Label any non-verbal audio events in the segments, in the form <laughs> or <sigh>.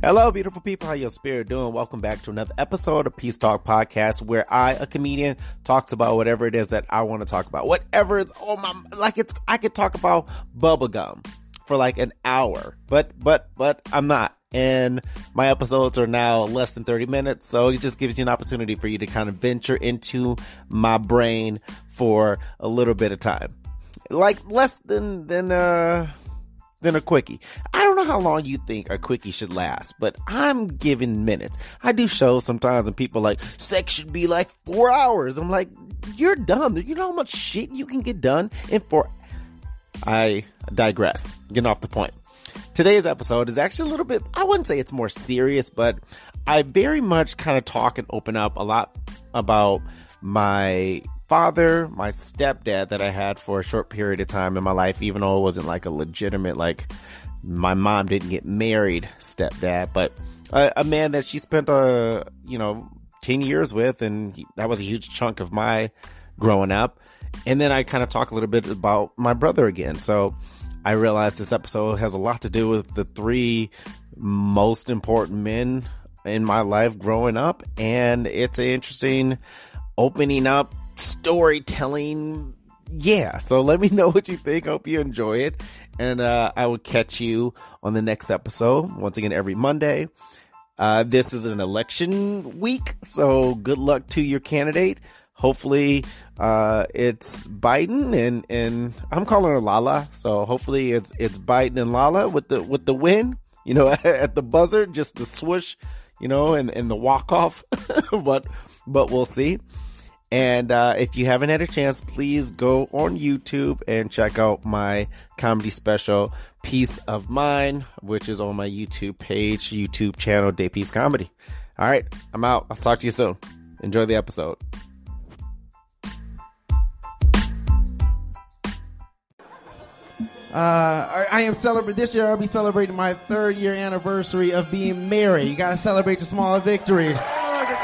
Hello, beautiful people. How your spirit doing? Welcome back to another episode of Peace Talk Podcast, where I, a comedian, talks about whatever it is that I want to talk about. Whatever is oh my like it's I could talk about bubblegum for like an hour, but but but I'm not. And my episodes are now less than 30 minutes, so it just gives you an opportunity for you to kind of venture into my brain for a little bit of time. Like less than than uh than a quickie. I know how long you think a quickie should last, but I'm giving minutes. I do shows sometimes and people like, sex should be like four hours. I'm like, you're dumb. You know how much shit you can get done in four. I digress. Getting off the point. Today's episode is actually a little bit, I wouldn't say it's more serious, but I very much kind of talk and open up a lot about my father, my stepdad that I had for a short period of time in my life, even though it wasn't like a legitimate, like my mom didn't get married stepdad, but a, a man that she spent a, you know, 10 years with. And he, that was a huge chunk of my growing up. And then I kind of talk a little bit about my brother again. So I realized this episode has a lot to do with the three most important men in my life growing up. And it's an interesting opening up storytelling. Yeah, so let me <laughs> know what you think. Hope you enjoy it. And uh, I will catch you on the next episode, once again, every Monday. Uh, this is an election week, so good luck to your candidate. Hopefully, uh, it's Biden and, and I'm calling her Lala. So hopefully it's, it's Biden and Lala with the, with the win, you know, <laughs> at the buzzer, just the swoosh, you know, and, and the walk off. <laughs> but, but we'll see. And uh, if you haven't had a chance, please go on YouTube and check out my comedy special, Peace of Mind, which is on my YouTube page, YouTube channel, Day Peace Comedy. All right, I'm out. I'll talk to you soon. Enjoy the episode. Uh, I am celebrating this year. I'll be celebrating my third year anniversary of being married. You gotta celebrate the small victories.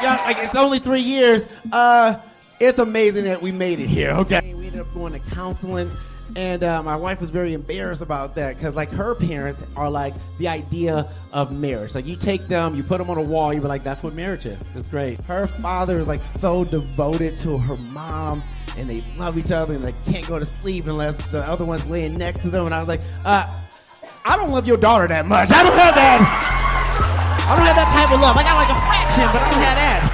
like it's only three years. Uh, it's amazing that we made it here. Okay, we ended up going to counseling, and uh, my wife was very embarrassed about that because like her parents are like the idea of marriage. Like you take them, you put them on a wall, you be like, that's what marriage is. It's great. Her father is like so devoted to her mom. And they love each other, and they can't go to sleep unless the other one's laying next to them. And I was like, uh, I don't love your daughter that much. I don't have that. I don't have that type of love. I got like a fraction, but I don't have that.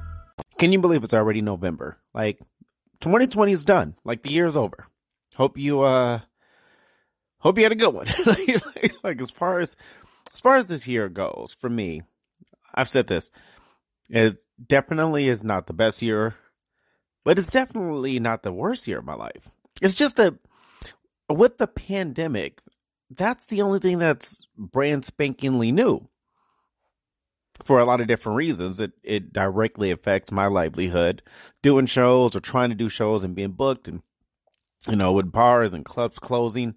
Can you believe it's already November? Like 2020 is done. Like the year is over. Hope you uh hope you had a good one. <laughs> like, like as far as as far as this year goes, for me, I've said this. It definitely is not the best year, but it's definitely not the worst year of my life. It's just a with the pandemic, that's the only thing that's brand spankingly new for a lot of different reasons. It it directly affects my livelihood, doing shows or trying to do shows and being booked, and you know, with bars and clubs closing,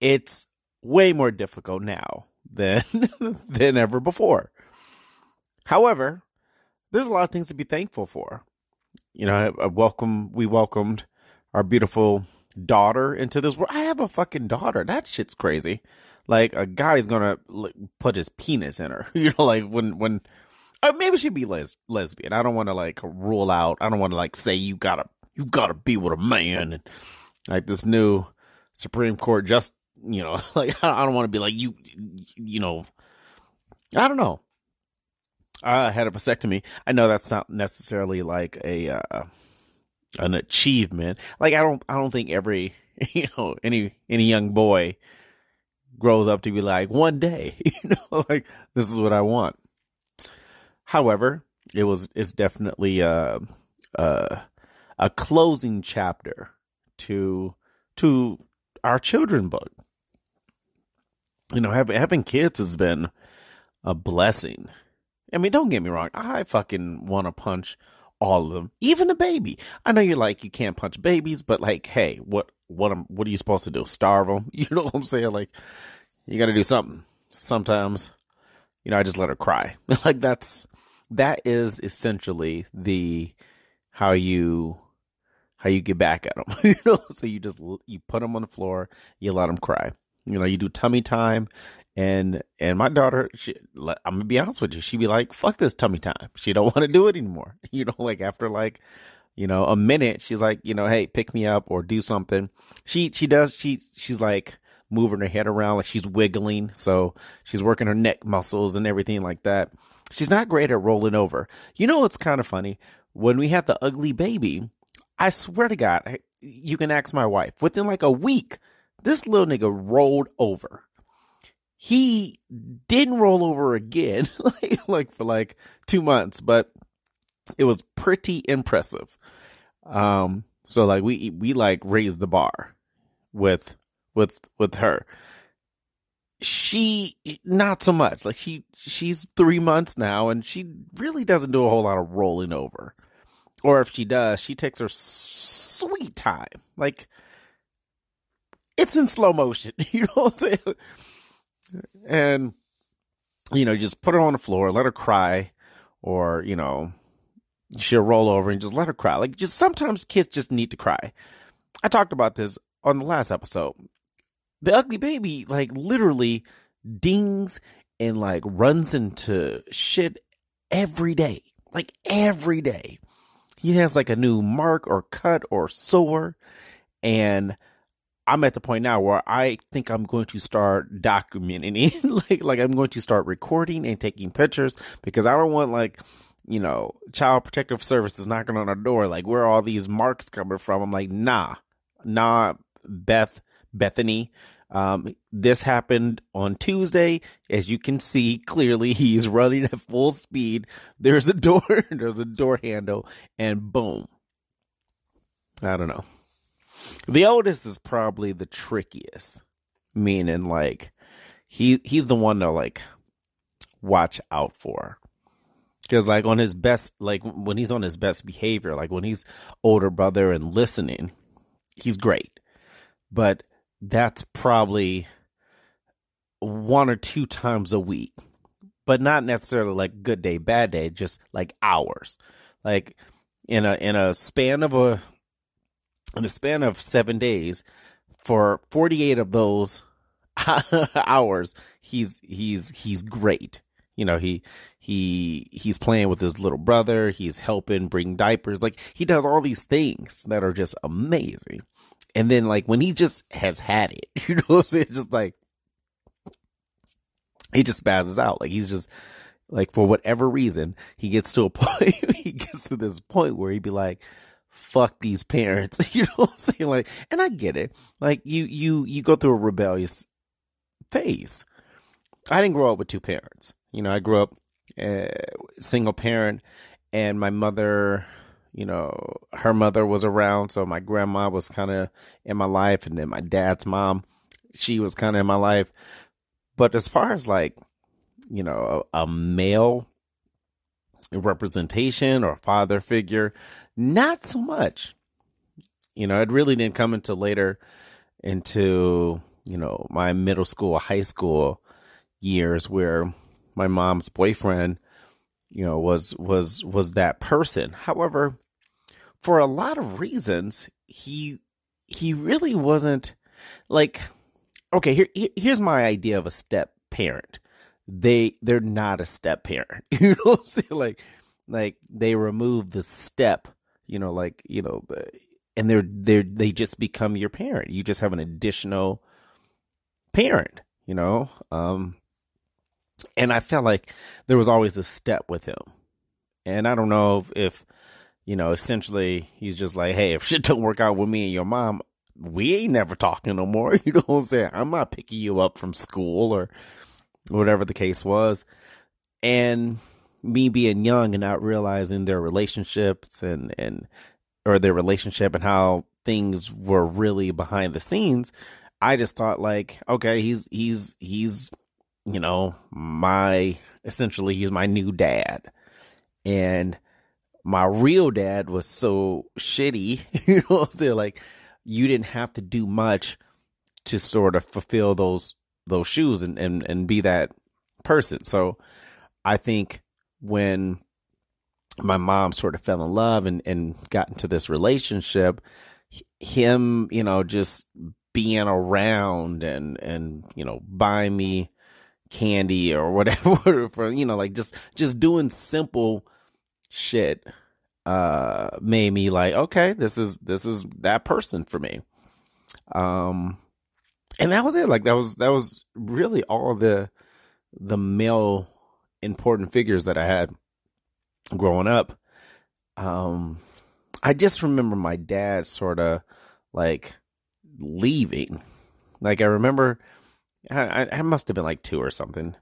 it's way more difficult now than <laughs> than ever before. However, there's a lot of things to be thankful for. You know, I, I welcome we welcomed our beautiful daughter into this world. I have a fucking daughter. That shit's crazy like a guy's gonna like, put his penis in her. <laughs> You know, like when when uh, maybe she'd be les- lesbian. I don't want to like rule out. I don't want to like say you gotta you gotta be with a man. And like this new Supreme Court just, you know, <laughs> like I don't want to be like you, you know, I don't know. I had a vasectomy. I know that's not necessarily like a uh, an achievement. Like I don't I don't think every <laughs> you know any any young boy grows up to be like one day <laughs> you know <laughs> like this is what I want. However, it was it's definitely a a, a closing chapter to to our children book. You know, having having kids has been a blessing. I mean, don't get me wrong. I fucking want to punch all of them, even the baby. I know you're like you can't punch babies, but like, hey, what what am what are you supposed to do? Starve them? <laughs> You know what I'm saying? Like, you got to do something. Sometimes, you know, I just let her cry. <laughs> like that's that is essentially the how you how you get back at them. <laughs> you know, so you just you put them on the floor, you let them cry. You know, you do tummy time, and and my daughter, she, I'm gonna be honest with you, she'd be like, "Fuck this tummy time." She don't <laughs> want to do it anymore. <laughs> You know, like after like, you know, a minute, she's like, you know, hey, pick me up or do something. She she does she she's like moving her head around like she's wiggling, so she's working her neck muscles and everything like that. She's not great at rolling over. You know, it's kind of funny when we had the ugly baby. I swear to God, you can ask my wife. Within like a week, this little nigga rolled over he didn't roll over again, <laughs> like, like for like two months, but it was pretty impressive. Um, so like we we like raised the bar with with with her. She not so much. Like she she's three months now, and she really doesn't do a whole lot of rolling over. Or if she does, she takes her sweet time. Like it's in slow motion. <laughs> You know what I'm saying? And you know just put her on the floor let her cry or you know she'll roll over and just let her cry. Like just sometimes kids just need to cry. I talked about this on the last episode. The ugly baby like literally dings and like runs into shit every day like every day. He has like a new mark or cut or sore and I'm at the point now where I think I'm going to start documenting it. <laughs> like like I'm going to start recording and taking pictures because I don't want like you know child protective services knocking on our door like where are all these marks coming from. I'm like nah nah Beth Bethany. Um, this happened on Tuesday. As you can see clearly, <laughs> he's running at full speed. There's a door, <laughs> there's a door handle, and boom. I don't know. The oldest is probably the trickiest, meaning like he he's the one to like watch out for. Cause like on his best, like when he's on his best behavior, like when he's older brother and listening, he's great. But that's probably one or two times a week, but not necessarily like good day, bad day, just like hours. Like in a in a span of a in a span of seven days, for 48 of those <laughs> hours, he's he's he's great. You know, he he he's playing with his little brother. He's helping bring diapers. Like he does all these things that are just amazing. And then like when he just has had it, <laughs> you know what I'm saying? Just like he just spazzes out. Like he's just like for whatever reason, he gets to a <laughs> point he gets to this point where he'd be like, fuck these parents. <laughs> You know what I'm saying? Like, and I get it. Like you, you, you go through a rebellious phase. I didn't grow up with two parents. You know, I grew up uh, single parent, and my mother, you know, her mother was around, so my grandma was kind of in my life, and then my dad's mom, she was kind of in my life. But as far as like, you know, a, a male representation or father figure, not so much. You know, it really didn't come until later into, you know, my middle school, high school years where my mom's boyfriend, you know, was was was that person. However, for a lot of reasons, he he really wasn't like okay, here here's my idea of a step parent. They they're not a step parent. <laughs> You know what I'm saying? Like like they remove the step you know like you know and they're they are they just become your parent. You just have an additional parent, you know. Um, and I felt like there was always a step with him, and I don't know if, if you know, essentially he's just like, hey, if shit don't work out with me and your mom, we ain't never talking no more. <laughs> You know what I'm saying? I'm not picking you up from school or whatever the case was. And me being young and not realizing their relationships and, and, or their relationship and how things were really behind the scenes, I just thought like, okay, he's, he's, he's, you know, my, essentially, he's my new dad. And my real dad was so shitty, <laughs> you know what I'm saying? Like, you didn't have to do much to sort of fulfill those those shoes and and, and be that person. So I think when my mom sort of fell in love and, and got into this relationship, him, you know, just being around and, and, you know, buying me candy or whatever <laughs> for, you know, like just, just doing simple shit uh made me like okay this is this is that person for me. Um and that was it. Like that was that was really all the the male important figures that i had growing up. Um i just remember my dad sort of like leaving. Like i remember I, I must have been like two or something.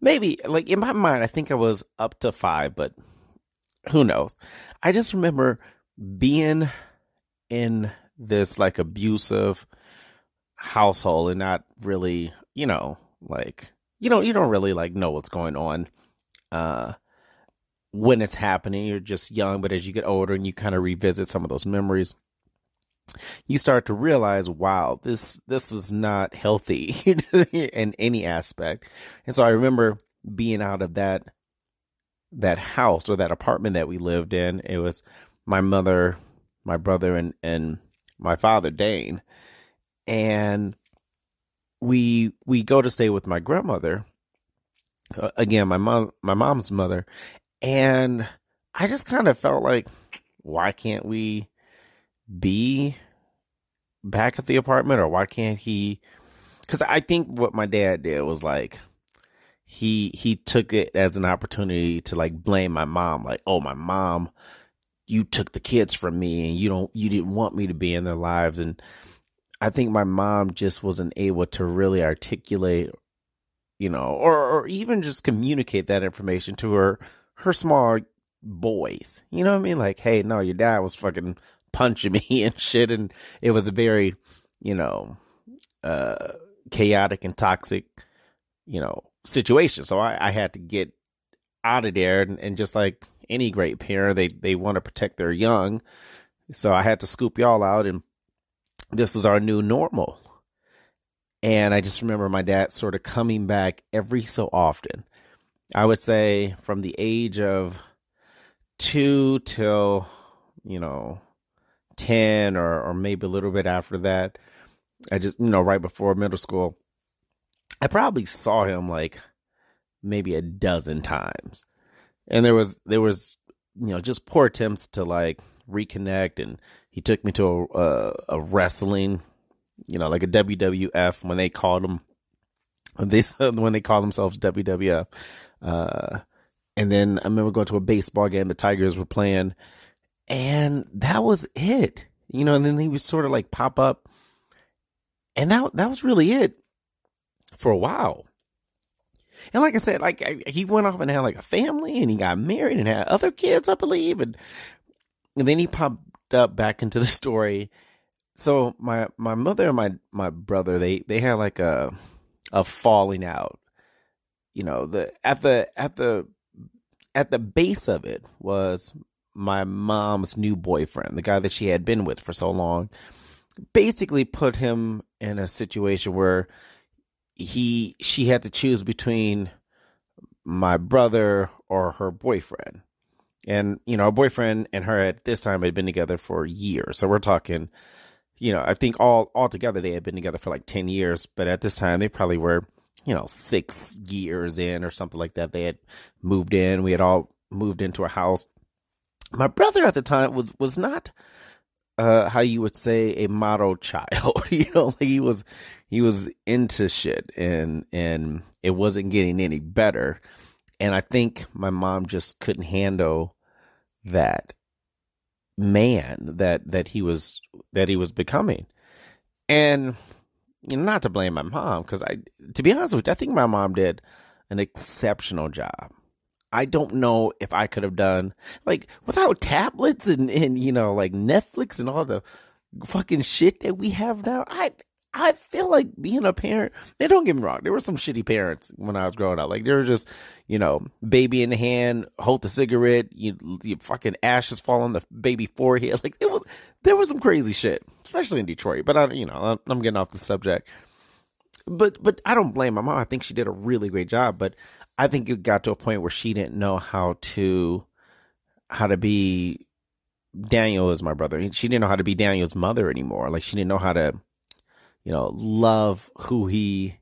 Maybe like in my mind i think i was up to five but who knows? I just remember being in this like abusive household and not really, you know, like you know, you don't really like know what's going on uh when it's happening. You're just young, but as you get older and you kind of revisit some of those memories, you start to realize, wow, this this was not healthy <laughs> in any aspect. And so I remember being out of that that house or that apartment that we lived in. It was my mother, my brother, and and my father, Dane, and we we go to stay with my grandmother. Uh, again, my mom, my mom's mother, and I just kind of felt like, why can't we be back at the apartment, or why can't he? Because I think what my dad did was like he he took it as an opportunity to like blame my mom like oh my mom you took the kids from me and you don't you didn't want me to be in their lives and i think my mom just wasn't able to really articulate you know or or even just communicate that information to her her small boys you know what i mean like hey no your dad was fucking punching <laughs> me and shit and it was a very you know uh chaotic and toxic you know situation. So I, I had to get out of there and, and just like any great parent, they, they want to protect their young. So I had to scoop y'all out and this was our new normal. And I just remember my dad sort of coming back every so often. I would say from the age of two till, you know, 10 or, or maybe a little bit after that. I just, you know, right before middle school, I probably saw him like maybe a dozen times. And there was there was you know just poor attempts to like reconnect and he took me to a a, a wrestling you know like a WWF when they called them <laughs> this when they called themselves WWF uh and then I remember going to a baseball game the Tigers were playing and that was it you know and then he would sort of like pop up and that that was really it for a while. And like I said, like I, he went off and had like a family and he got married and had other kids, I believe. And, and then he popped up back into the story. So my, my mother and my, my brother, they, they had like a, a falling out, you know, the, at the, at the, at the base of it was my mom's new boyfriend, the guy that she had been with for so long, basically put him in a situation where he she had to choose between my brother or her boyfriend. And, you know, her boyfriend and her at this time had been together for years. So we're talking, you know, I think all all together they had been together for like 10 years, but at this time they probably were, you know, 6 years in or something like that. They had moved in. We had all moved into a house. My brother at the time was was not uh, how you would say a model <laughs> child. <laughs> you know, like he was he was into shit and and it wasn't getting any better. And I think my mom just couldn't handle that man that that he was that he was becoming. And you know, not to blame my mom because I to be honest with you, I think my mom did an exceptional job. I don't know if I could have done like without tablets and and you know like Netflix and all the fucking shit that we have now. I I feel like being a parent. They don't get me wrong. There were some shitty parents when I was growing up. Like they were just, you know, baby in the hand, hold the cigarette, you, you fucking ashes fall on the baby forehead. <laughs> Like it was, there was some crazy shit, especially in Detroit. But I, you know, I'm getting off the subject. But but I don't blame my mom. I think she did a really great job. But I think it got to a point where she didn't know how to how to be Daniel is my brother. She didn't know how to be Daniel's mother anymore. Like she didn't know how to, you know, love who he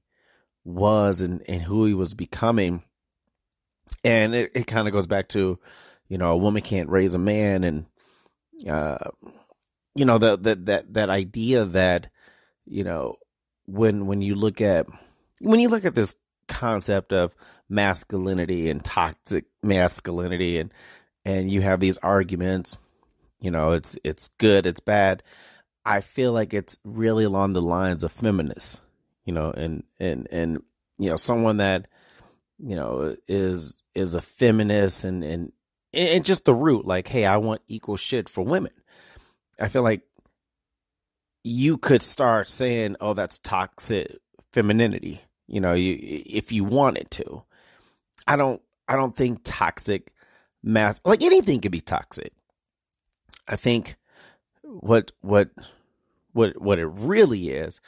was and, and who he was becoming. And it, it kind of goes back to, you know, a woman can't raise a man and uh you know, the, the that that idea that, you know, when when you look at when you look at this concept of masculinity and toxic masculinity and and you have these arguments you know it's it's good it's bad i feel like it's really along the lines of feminists you know and and and you know someone that you know is is a feminist and and and just the root like hey i want equal shit for women. I feel like you could start saying oh that's toxic femininity you know you if you wanted to. I don't i don't think toxic math like anything could be toxic. I think what what what what it really is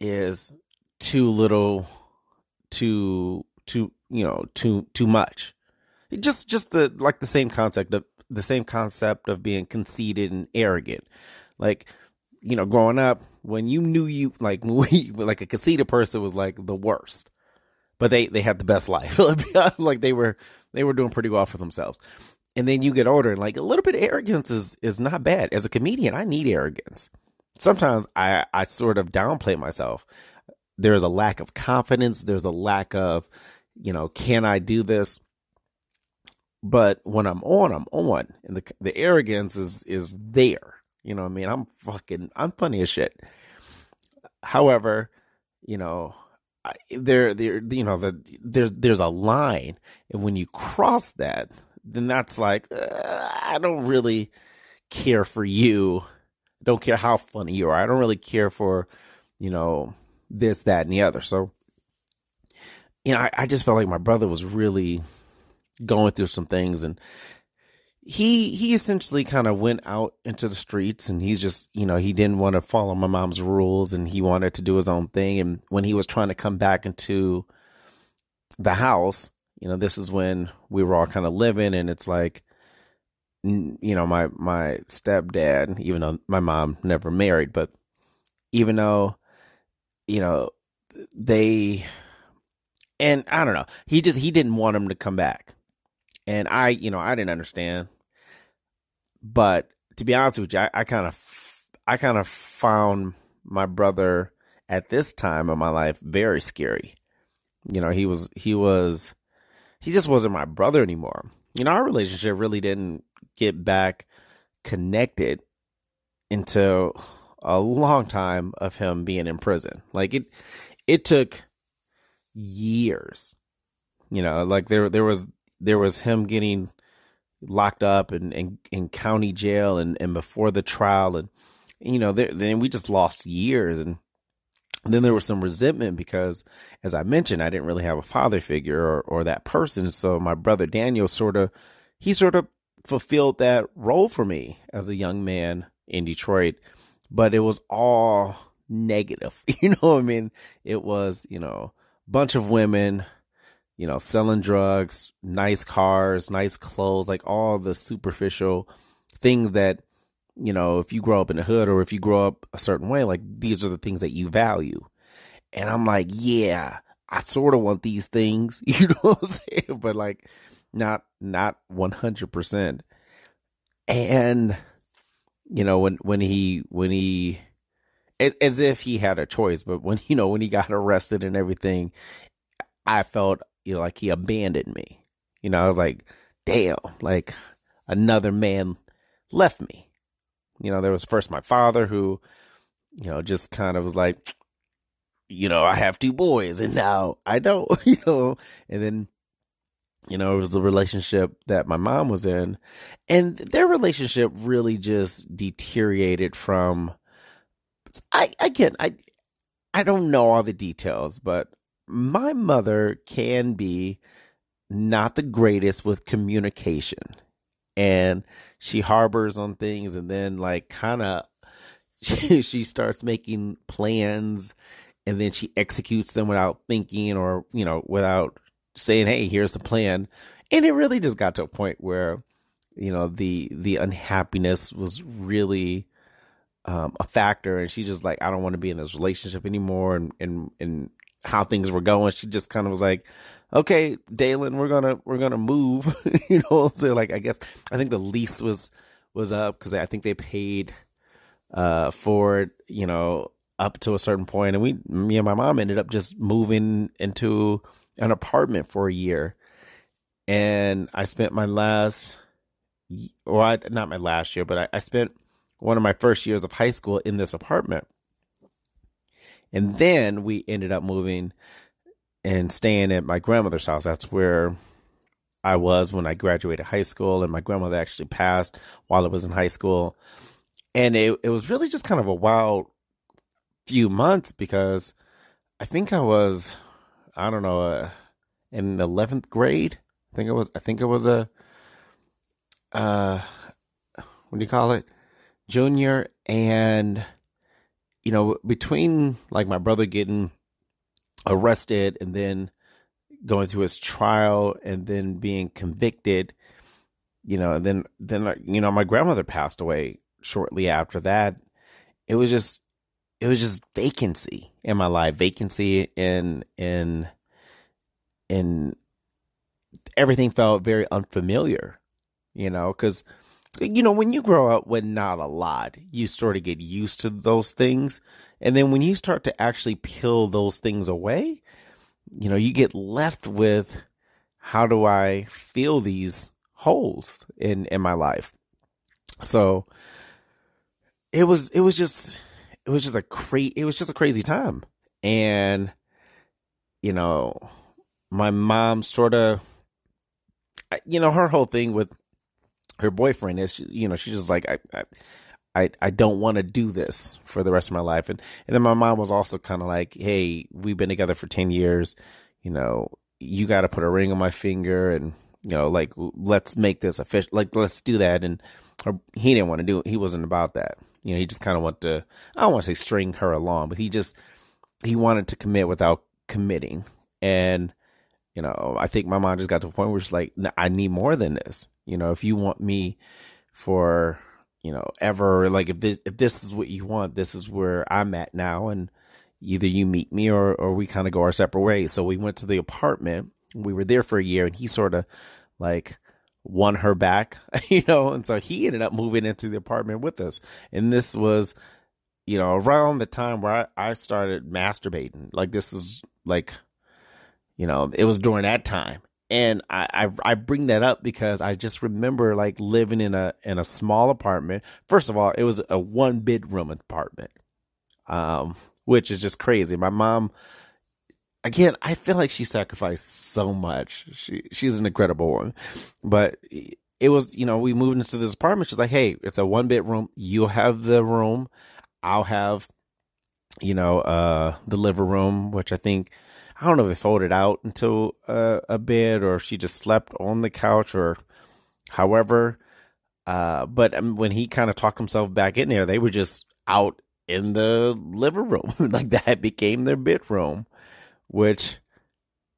is too little too too you know too too much just just the like the same concept of the same concept of being conceited and arrogant like you know, growing up, when you knew you like <laughs> we, like a conceited person was like the worst, but they they had the best life. <laughs> like they were they were doing pretty well for themselves. And then you get older, and like a little bit of arrogance is is not bad. As a comedian, I need arrogance. Sometimes I I sort of downplay myself. There's a lack of confidence. There's a lack of, you know, can I do this? But when I'm on, I'm on, and the the arrogance is is there you know what I mean? I'm fucking, I'm funny as shit. However, you know, I, there, there, you know, the, there's, there's a line. And when you cross that, then that's like, uh, I don't really care for you. Don't care how funny you are. I don't really care for, you know, this, that, and the other. So, you know, I, I just felt like my brother was really going through some things and he he essentially kind of went out into the streets and he's just you know he didn't want to follow my mom's rules and he wanted to do his own thing and when he was trying to come back into the house you know this is when we were all kind of living and it's like you know my my stepdad even though my mom never married but even though you know they and I don't know he just he didn't want him to come back and I, you know, I didn't understand. But to be honest with you, I kind of, I kind of found my brother at this time of my life very scary. You know, he was, he was, he just wasn't my brother anymore. You know, our relationship really didn't get back connected until a long time of him being in prison. Like it, it took years. You know, like there, there was there was him getting locked up and in, in, county jail and, and before the trial and you know then we just lost years and then there was some resentment because as i mentioned i didn't really have a father figure or, or that person so my brother daniel sort of he sort of fulfilled that role for me as a young man in detroit but it was all negative <laughs> you know what i mean it was you know bunch of women you know, selling drugs, nice cars, nice clothes, like all the superficial things that, you know, if you grow up in the hood or if you grow up a certain way, like these are the things that you value. And I'm like, yeah, I sort of want these things, <laughs> you know what I'm saying? But like not not 100%. And you know, when when he when he as if he had a choice, but when <laughs> you know when he got arrested and everything, I felt you know like he abandoned me. You know, I was like, damn, like another man left me. You know, there was first my father who, you know, just kind of was like, <tsk> you know, I have two boys and now I don't, <laughs> you know, and then, you know, it was the relationship that my mom was in. And their relationship really just deteriorated from, I, again, I, I don't know all the details, but my mother can be not the greatest with communication. And she harbors on things and then like kind of <laughs> she, she starts making plans and then she executes them without thinking or you know without saying hey here's the plan. And it really just got to a point where you know the the unhappiness was really um, a factor. And she just like i don't want to be in this relationship anymore and and and how things were going. She just kind of was like okay, Dalen, we're gonna we're gonna move. <laughs> you know, so like I guess I think the lease was was up because I think they paid uh for you know, up to a certain point, and we me and my mom ended up just moving into an apartment for a year, and I spent my last, I, not my last year, but I, I spent one of my first years of high school in this apartment. And then we ended up moving and staying at my grandmother's house. That's where I was when I graduated high school, and my grandmother actually passed while I was in high school. And it, it was really just kind of a wild few months because I think I was, I don't know, uh, in 11th grade. I think it was, I think it was a, uh, what do you call it? Junior. And, you know, between like my brother getting arrested and then going through his trial and then being convicted you know and then then you know my grandmother passed away shortly after that it was just it was just vacancy in my life vacancy in in in everything felt very unfamiliar you know because you know when you grow up with not a lot you sort of get used to those things and then when you start to actually peel those things away, you know, you get left with how do I fill these holes in in my life? So it was it was just it was just a cra- it was just a crazy time. And you know, my mom sort of you know, her whole thing with her boyfriend is you know, she's just like I, I I, I don't want to do this for the rest of my life. And, and then my mom was also kind of like, Hey, we've been together for 10 years. You know, you got to put a ring on my finger and, you know, like, let's make this official. Like, let's do that. And he didn't want to do it. He wasn't about that. You know, he just kind of wanted to, I don't want to say string her along, but he just, he wanted to commit without committing. And, you know, I think my mom just got to a point where she's like, I need more than this. You know, if you want me for, you know, ever like if this if this is what you want, this is where I'm at now and either you meet me or or we kind of go our separate ways. So we went to the apartment. We were there for a year and he sort of like won her back, <laughs> you know, and so he ended up moving into the apartment with us. And this was you know, around the time where I, I started masturbating. Like this is like you know, it was during that time and I, I, I bring that up because I just remember like living in a in a small apartment. First of all, it was a one bedroom apartment, um, which is just crazy. My mom, again, I feel like she sacrificed so much. She she's an incredible woman, but it was you know we moved into this apartment. She's like, hey, it's a one bedroom. You'll have the room. I'll have, you know, uh, the living room, which I think I don't know if they folded out into a, a bed or she just slept on the couch or however. Uh, but um, when he kind of talked himself back in there, they were just out in the living room. <laughs> like that became their bedroom, which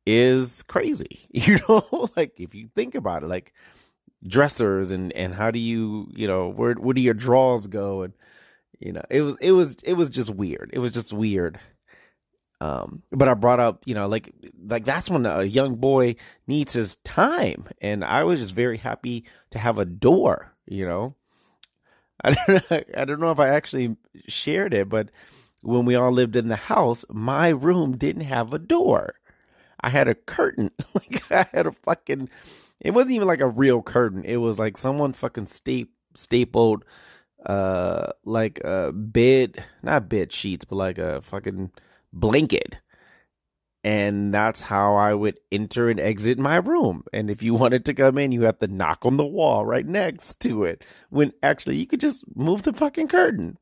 is crazy. <laughs> You know, like if you think about it, like dressers and and how do you, you know, where where do your drawers go and you know, it was it was it was just weird. It was just weird. Um, but I brought up, you know, like like that's when a young boy needs his time, and I was just very happy to have a door, you know. I don't, know, I don't know if I actually shared it, but when we all lived in the house, my room didn't have a door. I had a curtain. <laughs> like I had a fucking. It wasn't even like a real curtain. It was like someone fucking sta- stapled, uh, like a bed, not bed sheets, but like a fucking blanket. And that's how I would enter and exit my room. And if you <laughs> wanted to come in, you have to knock on the wall right next to it. When actually you could just move the fucking curtain.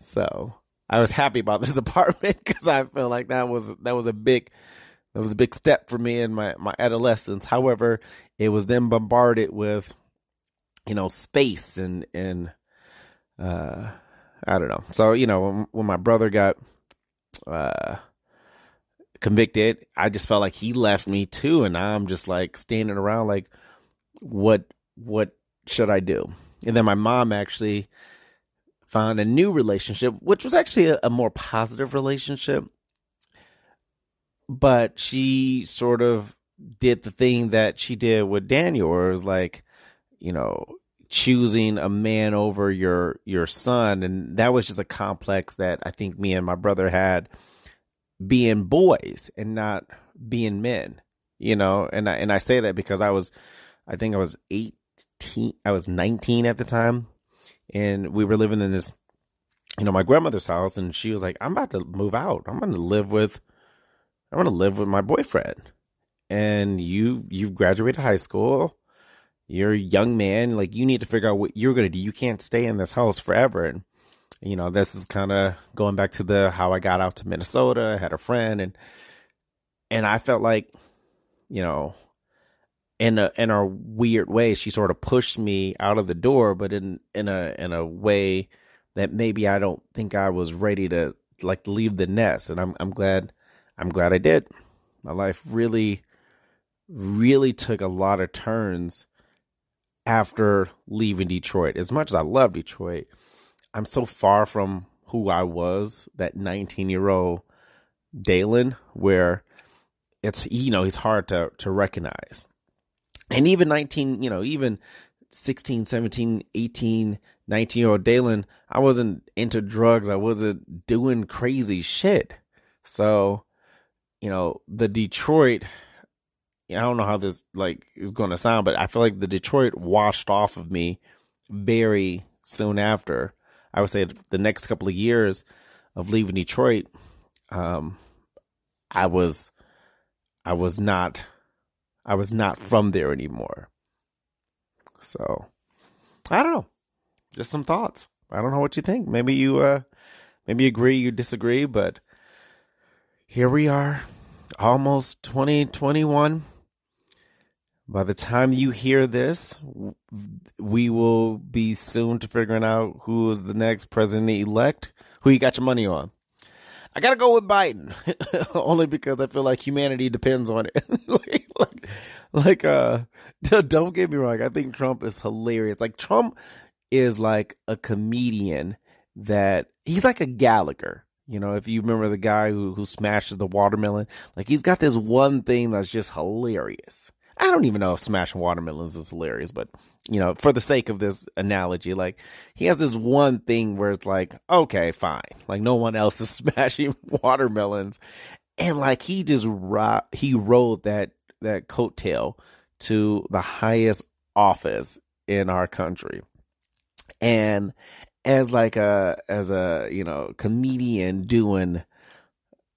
So I was happy about this <laughs> apartment because I felt like that was that was a big that was a big step for me in my my adolescence. However, it was then bombarded with you know space and and uh I don't know. So you know when, when my brother got uh convicted, I just felt like he left me too, and I'm just like standing around like what what should I do? And then my mom actually found a new relationship, which was actually a, a more positive relationship. But she sort of did the thing that she did with Daniel, where it was like, you know, choosing a man over your your son, and that was just a complex that I think me and my brother had being boys and not being men, you know. And I and I say that because I was, I think I was eighteen, I was nineteen at the time, and we were living in this you know my grandmother's house and she was like i'm about to move out. I'm going to live with i'm going to live with my boyfriend. And you you've graduated high school. You're a young man. Like you need to figure out what you're going to do. You can't stay in this house forever. And you know this is kind of going back to the how i got out to minnesota i had a friend and and i felt like you know in a in a weird way she sort of pushed me out of the door but in in a in a way that maybe I don't think I was ready to like leave the nest and I'm I'm glad I'm glad I did. My life really really took a lot of turns after leaving Detroit. As much as I love Detroit, I'm so far from who I was, that 19-year-old Dalen where it's you know, he's hard to to recognize and even 19 you know even 16 17 18 19 year old dalen i wasn't into drugs. I wasn't doing crazy shit. So you know the detroit i don't know how this like is going to sound but i feel like the detroit washed off of me very soon after. I would say the next couple of years of leaving detroit um i was i was not I was not from there anymore. So I don't know. Just some thoughts. I don't know what you think. Maybe you uh maybe you agree, you disagree, but here we are, almost 2021. By the time you hear this, we will be soon to figuring out who is the next president elect. Who you got your money on? I gotta go with Biden, <laughs> only because I feel like humanity depends on it. like, <laughs> <laughs> like, uh, <laughs> don't get me wrong. I think Trump is hilarious. Like Trump is like a comedian that he's like a Gallagher. You know, if you remember the guy who who smashes the watermelon, like he's got this one thing that's just hilarious. I don't even know if smashing watermelons is hilarious, but you know, for the sake of this analogy, like he has this one thing where it's like, okay, fine, like no one else is <laughs> smashing watermelons, and like he just ro- he rode that that coattail to the highest office in our country, and as like a as a you know comedian doing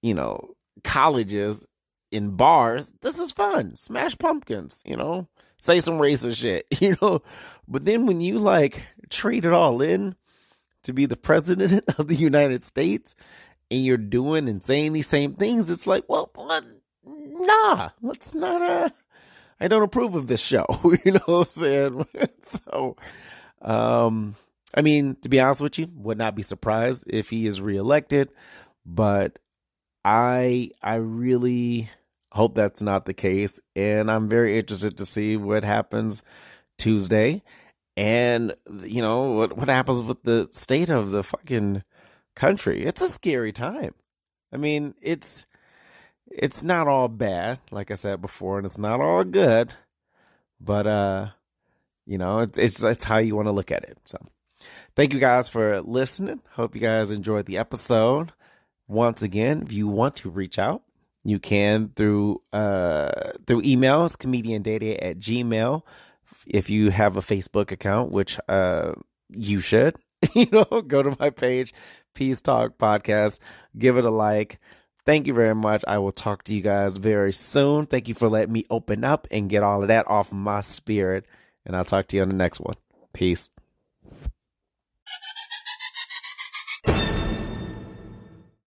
you know colleges in bars, this is fun. Smash pumpkins, you know, say some racist shit, <laughs> you know. But then when you like trade it all in to be the president <laughs> of the United States and you're doing and saying these same things, it's like, well, what? Nah, let's not, uh, I don't approve of this show, <laughs> you know what I'm saying? <laughs> so, um, I mean, to be honest with you, would not be surprised if he is reelected, but I, I really, Hope that's not the case. And I'm very interested to see what happens Tuesday. And, you know, what, what happens with the state of the fucking country. It's a scary time. I mean, it's it's not all bad, like I said before, and it's not all good. But uh You know, it's it's, it's how you want to look at it. So, thank you guys for listening. Hope you guys enjoyed the episode. Once again, if you want to reach out, you can through uh through emails, comediandating at gmail. If you have a Facebook account, which uh you should, <laughs> you know, go to my page, Peace Talk Podcast, give it a like. Thank you very much. I will talk to you guys very soon. Thank you for letting me open up and get all of that off my spirit. And I'll talk to you on the next one. Peace.